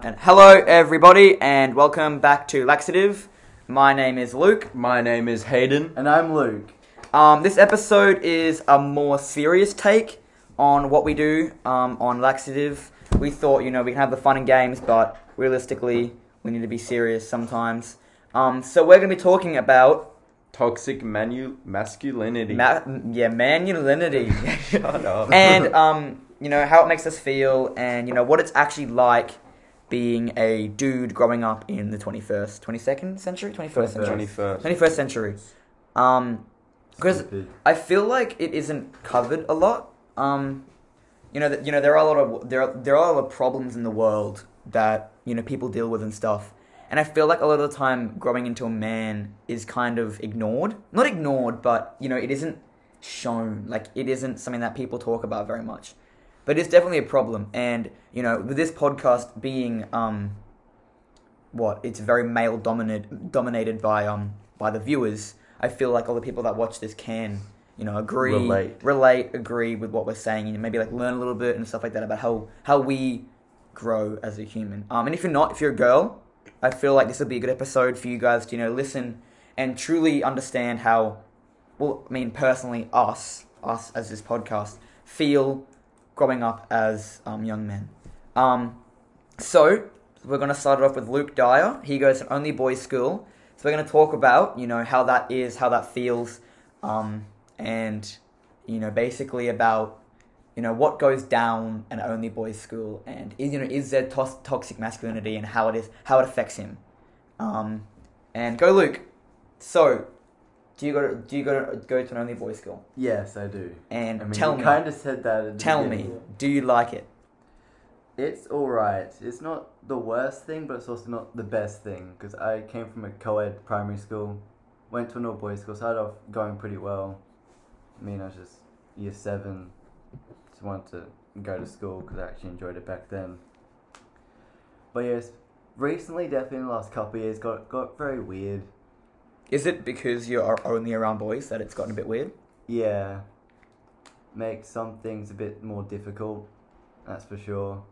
And hello, everybody, and welcome back to Laxative. My name is Luke. My name is Hayden. And I'm Luke. Um, this episode is a more serious take on what we do um, on Laxative. We thought, you know, we can have the fun and games, but realistically, we need to be serious sometimes. Um, so we're going to be talking about, Toxic manu- masculinity. ma- yeah, masculinity. Shut up. and um, you know how it makes us feel, and you know what it's actually like being a dude growing up in the twenty first, twenty second century, twenty first century, 21st. twenty first century. Um, because I feel like it isn't covered a lot. Um, you know that you know there are a lot of there are, there are a lot of problems in the world that you know people deal with and stuff. And I feel like a lot of the time growing into a man is kind of ignored. Not ignored, but you know, it isn't shown. Like it isn't something that people talk about very much. But it's definitely a problem. And, you know, with this podcast being um what, it's very male dominated dominated by um by the viewers, I feel like all the people that watch this can, you know, agree Relate. relate, agree with what we're saying and maybe like learn a little bit and stuff like that about how how we grow as a human. Um and if you're not, if you're a girl, I feel like this would be a good episode for you guys to, you know, listen and truly understand how, well, I mean, personally, us, us as this podcast, feel growing up as um, young men. Um, so, we're going to start it off with Luke Dyer. He goes to only boys school. So, we're going to talk about, you know, how that is, how that feels, um, and, you know, basically about you know what goes down an only boys school and is you know is there tos- toxic masculinity and how it is how it affects him um and go luke so do you go to do you go to go to an only boys school Yes, I do. and I mean, tell me kind of said that. Tell me do you like it It's alright. It's not the worst thing, but it's also not the best thing. Because I came from a co ed primary school, went to an all boys school, started off going pretty well. I mean, I was just year seven, just wanted to go to school because I actually enjoyed it back then. But yes, recently, definitely in the last couple of years, got got very weird. Is it because you're only around boys that it's gotten a bit weird Yeah. Makes some things a bit more difficult, that's for sure.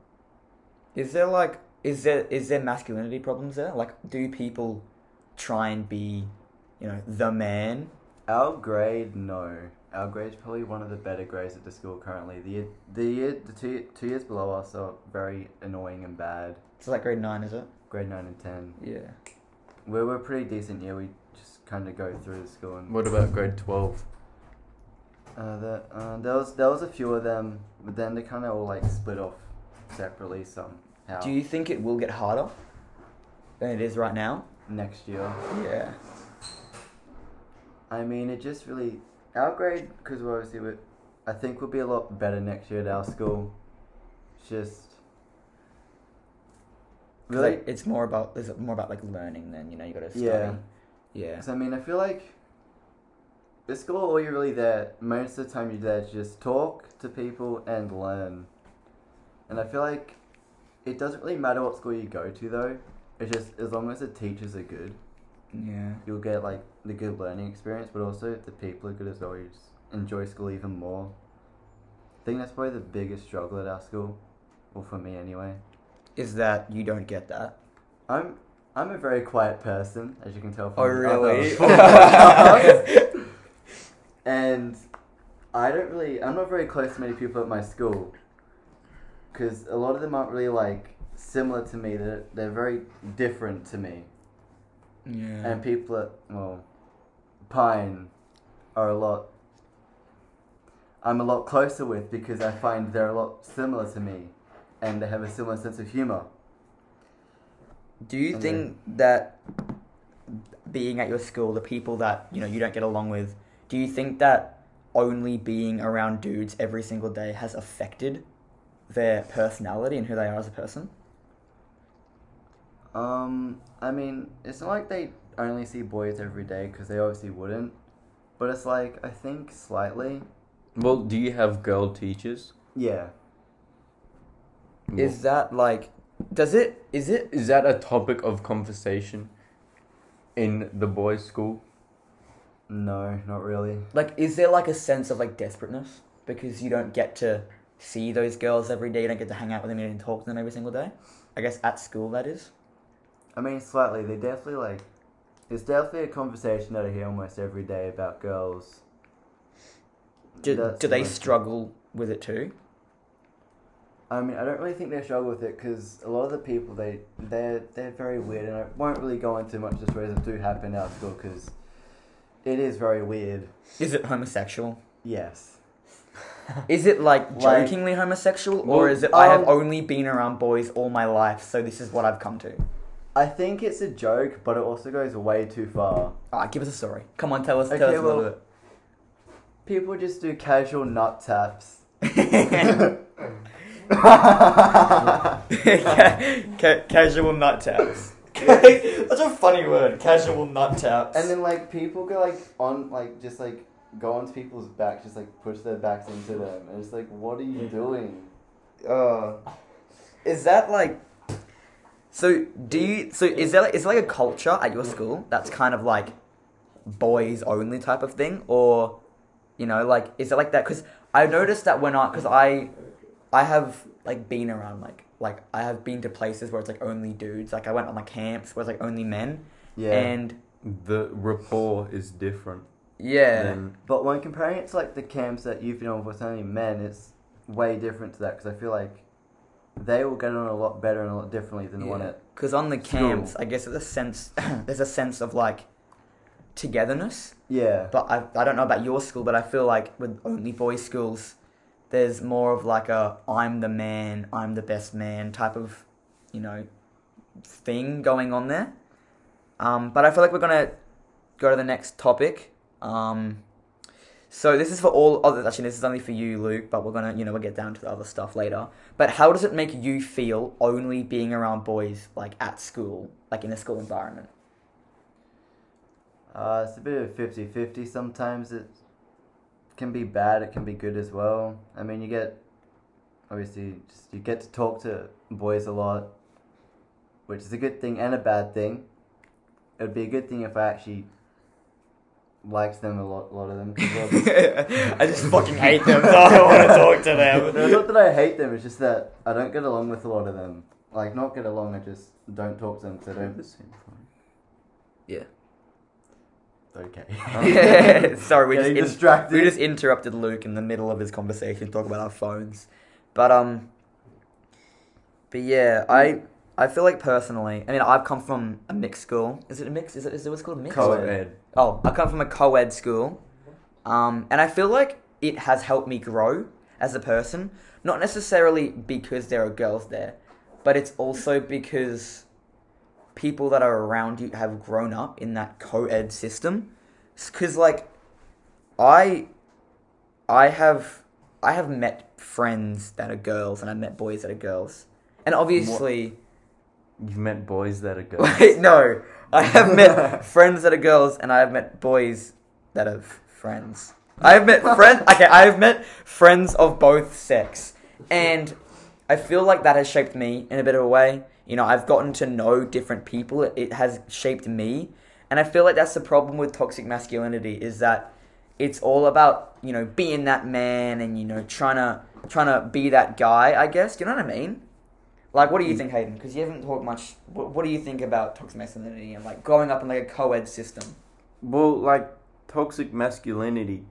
is there like is there is there masculinity problems there like do people try and be you know the man Our grade, no. Our grade's probably one of the better grades at the school currently. The year, the year, the two, two years below us are very annoying and bad. it's like grade 9 is it Grade 9 and 10. yeah We're, we're pretty decent year. We kind of go through the school and What about grade 12? Uh, the, uh, there was there was a few of them, but then they kind of all like split off separately somehow. Do you think it will get harder than it is right now? Next year, Yeah. I mean, it just really our grade because we're obviously we I think we'll be a lot better next year at our school. It's just Really, really, it's more about it's more about like learning than you know you got to study. Yeah. Yeah. 'cause I mean, I feel like the school all you're really there most of the time you're there to just talk to people and learn, and I feel like it doesn't really matter what school you go to though. It's just as long as the teachers are good. Yeah. you'll get like the good learning experience, but also if the people are good as well, you just enjoy school even more. I think that's probably the biggest struggle at our school, well for me anyway. Is that you don't get that? I'm I'm a very quiet person, as you can tell Oh, from the other really? podcasts. and I don't really I'm not very close to many people at my school, because a lot of them aren't really like similar to me. They're they're very different to me. Yeah. and people at well pine are a lot i'm a lot closer with because i find they're a lot similar to me and they have a similar sense of humor Do you and think that being at your school, the people that you know you don't get along with, do you think that only being around dudes every single day has affected their personality and who they are as a person? um i mean it's not like they only see boys every day because they obviously wouldn't but it's like i think slightly Well, do you have girl teachers? yeah Is that like, does it? Is it? Is that a topic of conversation in the boys' school? no not really Like, is there like a sense of like desperateness because you don't get to see those girls every day, you don't get to hang out with them and talk to them every single day? I guess at school that is. I mean, slightly. They definitely like. It's definitely a conversation that I hear almost every day about girls. Do, That's do they struggle with it too? I mean, I don't really think they struggle with it because a lot of the people they they're they're very weird, and I won't really go into much of the stories that do happen at school because it is very weird. Is it homosexual? Yes. Is it like Like- jokingly homosexual, or Well, is it I have um, only been around boys all my life, so this is what I've come to? I think it's a joke, but it also goes way too far. Alright, give us a story. Come on, tell us, tell Okay, us a little well- People just do casual nut taps. bit. Ca- ca- casual nut taps. That's a funny word. Casual nut taps. And then like people go like on like just like go onto people's backs, just like push their backs into them, and it's like, what are you doing? Uh, is that like? So do you? So is there like, is there like a culture at your school that's kind of like boys only type of thing, or you know, like is it like that? Because I noticed that when I, because I, I have like been around like like I have been to places where it's like only dudes. Like I went on like camps where it's like only men, Yeah. and The rapport is different. yeah, Than, but when comparing it to like the camps that you've been on with only men, it's way different to that because I feel like they will get on a lot better and a lot differently than the one at. Because on the camps, School. I guess there's a sense there's a sense of like togetherness. Yeah. But I, I don't know about your school, but I feel like with only boys schools, there's more of like a I'm the man, I'm the best man type of, you know, thing going on there. Um, but I feel like we're gonna go to the next topic. Um, so this is for all other. Actually, this is only for you, Luke. But we're gonna, you know, we'll get down to the other stuff later. But how does it make you feel only being around boys, like at school, like in a school environment? Uh, it's a bit of 50 50. Sometimes it can be bad, it can be good as well. I mean, you get, obviously, just, you get to talk to boys a lot, which is a good thing and a bad thing. It would be a good thing if I actually likes them a lot, a lot of them. I just fucking hate them, so I don't want to talk to them. no, not that I hate them, it's just that I don't get along with a lot of them. Like, not get along, I just don't talk to them because I don't. phone. Okay. Sorry, we just, Getting distracted. we just interrupted Luke in the middle of his conversation talk about our phones. But um, but yeah, I I feel like personally, I mean, I've come from a mixed school. Is it a mix? Is it is it what's called a mixed Co-ed. Co-ed. Oh, I come from a co-ed school, um, and I feel like it has helped me grow as a person. Not necessarily because there are girls there, but it's also because people that are around you have grown up in that co-ed system. Because like, I, I have, I have met friends that are girls, and I've met boys that are girls, and obviously. You've met boys that are girls. Wait, no. I have met friends that are girls, and I have met boys that are f- friends. I have met friends. Okay, I have met friends of both sex, and I feel like that has shaped me in a bit of a way. You know, I've gotten to know different people. It, has shaped me, and I feel like that's the problem with toxic masculinity is that it's all about you know being that man and you know trying to trying to be that guy. I guess. Do you know what I mean? Like, what do you mm. think, Hayden? Because you haven't talked much. What, what do you think about toxic masculinity and like growing up in like a co-ed system? Well, like toxic masculinity,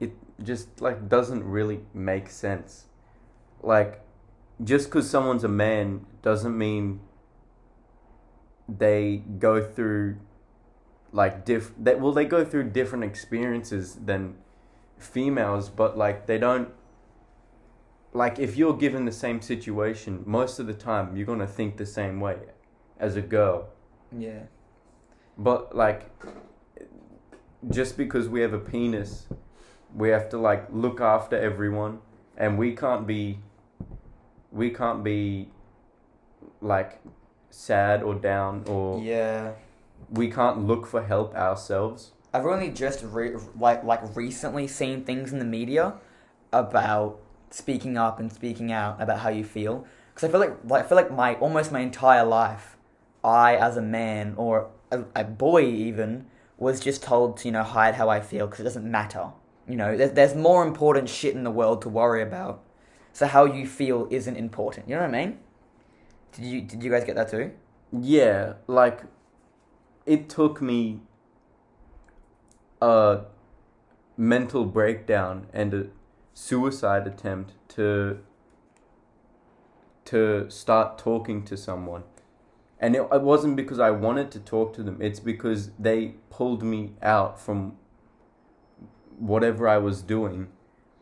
it just like doesn't really make sense. Like, just because someone's a man doesn't mean they go through like diff. That well, they go through different experiences than females, but like they don't. Like, if you're given the same situation, most of the time you're gonna think the same way as a girl. Yeah. But like, just because we have a penis, we have to like look after everyone, and we can't be, we can't be, like, sad or down, or Yeah. we can't look for help ourselves. I've only just re- like like recently seen things in the media about speaking up and speaking out about how you feel. Because I feel like, like I feel like my almost my entire life, I as a man or a, a boy even was just told to you know hide how I feel because it doesn't matter. You know, there's there's more important shit in the world to worry about. So how you feel isn't important. You know what I mean? Did you did you guys get that too? Yeah, like it took me a mental breakdown and a suicide attempt to to start talking to someone. And it, it wasn't because I wanted to talk to them. It's because they pulled me out from whatever I was doing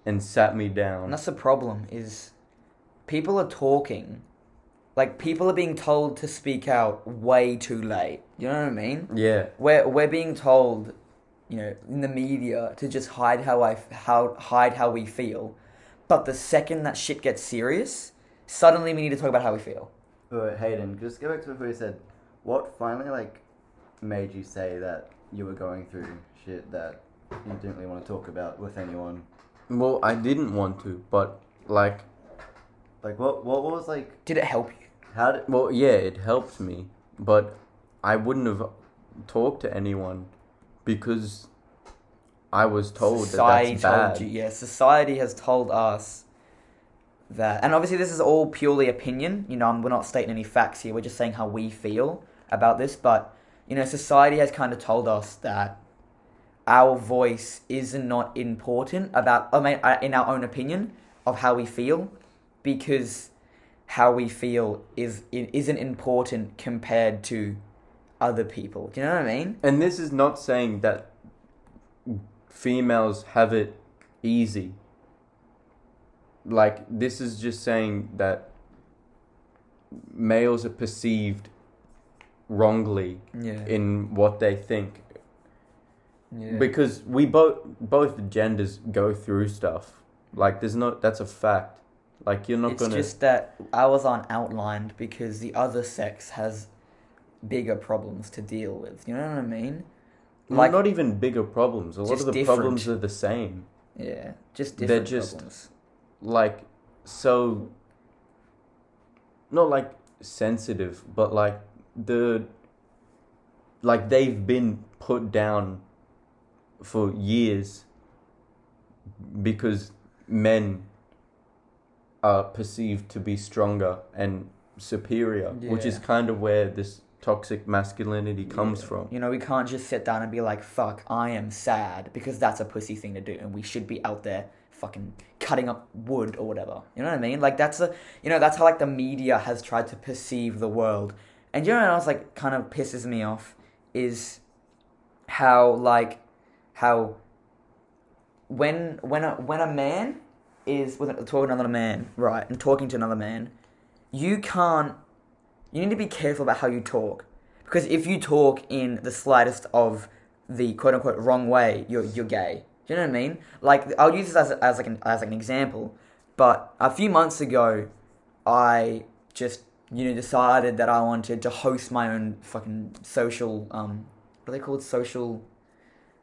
and sat me And down. that's the problem is people are talking like people are being told to speak out way too late. You know what I mean? Yeah. We're we're being told, you know, in the media to just hide how I how hide how we feel. But the second that shit gets serious, suddenly we need to talk about how we feel. But Hayden, just go back to before you said, what finally like made you say that you were going through shit that you didn't really want to talk about with anyone? Well, I didn't want to, but like Like what? What was like? Did it help you? How did? Well, yeah, it helped me, but I wouldn't have talked to anyone because I was told society that that's bad. told you. Yeah, society has told us that, and obviously this is all purely opinion. You know, we're not stating any facts here. We're just saying how we feel about this. But you know, society has kind of told us that our voice is not important about. I mean, uh, in our own opinion of how we feel, because how we feel is isn't important compared to other people. Do you know what I mean? And this is not saying that females have it easy. Like this is just saying that males are perceived wrongly Yeah. in what they think yeah. because we both both genders go through stuff like there's no that's a fact like you're not it's gonna It's just that ours aren't outlined because the other sex has bigger problems to deal with. You know what I mean? like not even bigger problems a lot of the different. problems are the same yeah, just different They're just- problems. like so not like sensitive but like the like they've been put down for years because men are perceived to be stronger and superior which is kind of where this toxic masculinity comes Yeah. from You know, we can't just sit down and be like, "Fuck, I am sad," because that's a pussy thing to do, and we should be out there fucking cutting up wood or whatever. You know what I mean? Like that's a, you know, that's how like the media has tried to perceive the world. And you know what else like kind of pisses me off is how like how when when a when a man is with talking to another man, right, and talking to another man, you can't. You need to be careful about how you talk, because if you talk in the slightest of the quote unquote wrong way, you're you're gay. Do you know what I mean? Like I'll use this as as like an as like an example, but a few months ago, I just you know decided that I wanted to host my own fucking social um what are they called social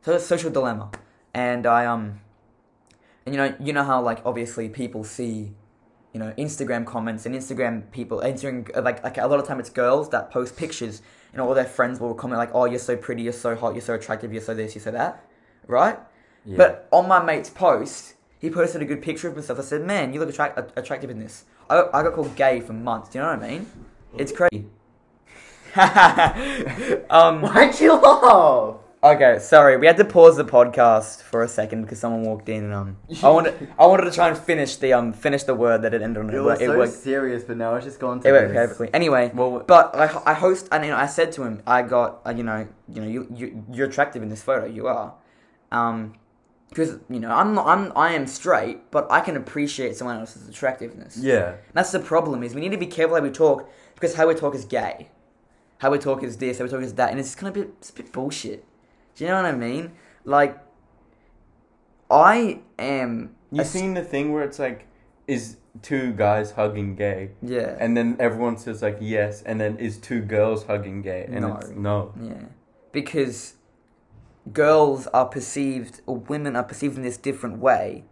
so social dilemma, and I um and you know you know how like obviously people see you know Instagram comments and Instagram people Instagram like like a lot of time it's girls that post pictures and all their friends will comment like oh you're so pretty you're so hot you're so attractive you're so this you're so that right yeah. but on my mate's post, he posted a good picture of himself. I said, "Man, you look attract- attractive in this." I, I got called gay for months. Do you know what I mean? It's crazy. um, Why'd you laugh? Okay, sorry. We had to pause the podcast for a second because someone walked in. And, um, I wanted I wanted to try and finish the um finish the word that it ended on. It It, was it so worked. serious, but now it's just gone to It worked this. perfectly. Anyway, well but I, I host and you know I said to him I got uh, you know you know you, you you're attractive in this photo you are, um, because you know I'm not I'm I am straight but I can appreciate someone else's attractiveness. yeah That's the problem is we need to be careful how we talk because how we talk is gay, how we talk is this, how we talk is that, and it's kind of a bit, it's a bit bullshit. Do you know what I mean? Like, I am. you a- seen the thing where it's like is two guys hugging gay Yeah. And then everyone says like yes, and then is two girls hugging gay, and No. it's no. Yeah, because girls are perceived or women are perceived in this different way,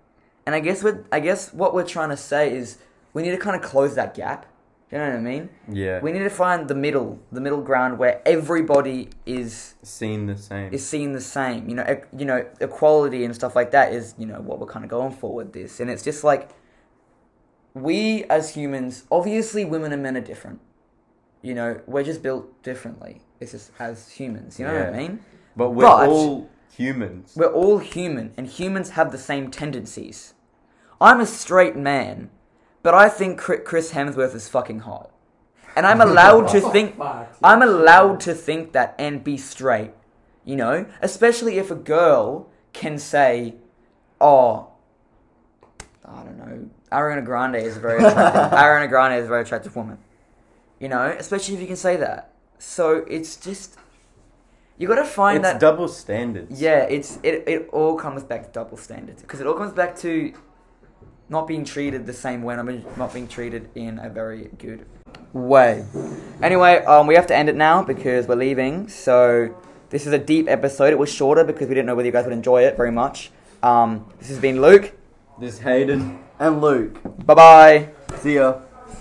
and I guess what I guess what we're trying to say is we need to kind of close that gap. You know what I mean? Yeah, We need to find the middle, the middle ground where everybody is seen the same. is seen the same. You know, e- you know, equality and stuff like that is you know what we're kind of going for with this, and it's just like we as humans, obviously, women and men are different. You know, we're just built differently. It's just as humans. You know what I mean? But we're But- all humans. We're all human, and humans have the same tendencies. I'm a straight man, but I think Chris Hemsworth is fucking hot. And I'm allowed to think I'm allowed to think that and be straight. You know? Especially if a girl can say, Oh I don't know, Ariana Grande is a very attractive Ariana Grande is a very attractive woman. You know, especially if you can say that. So it's just you gotta find it's that double standards. yeah, it's it, it all comes back to double standards because it all comes back to not being treated the same way, not being, not being treated in a very good way. Anyway, um, we have to end it now because we're leaving. So this is a deep episode. It was shorter because we didn't know whether you guys would enjoy it very much. Um, this has been Luke. This is Hayden. And Luke. Bye bye. See ya.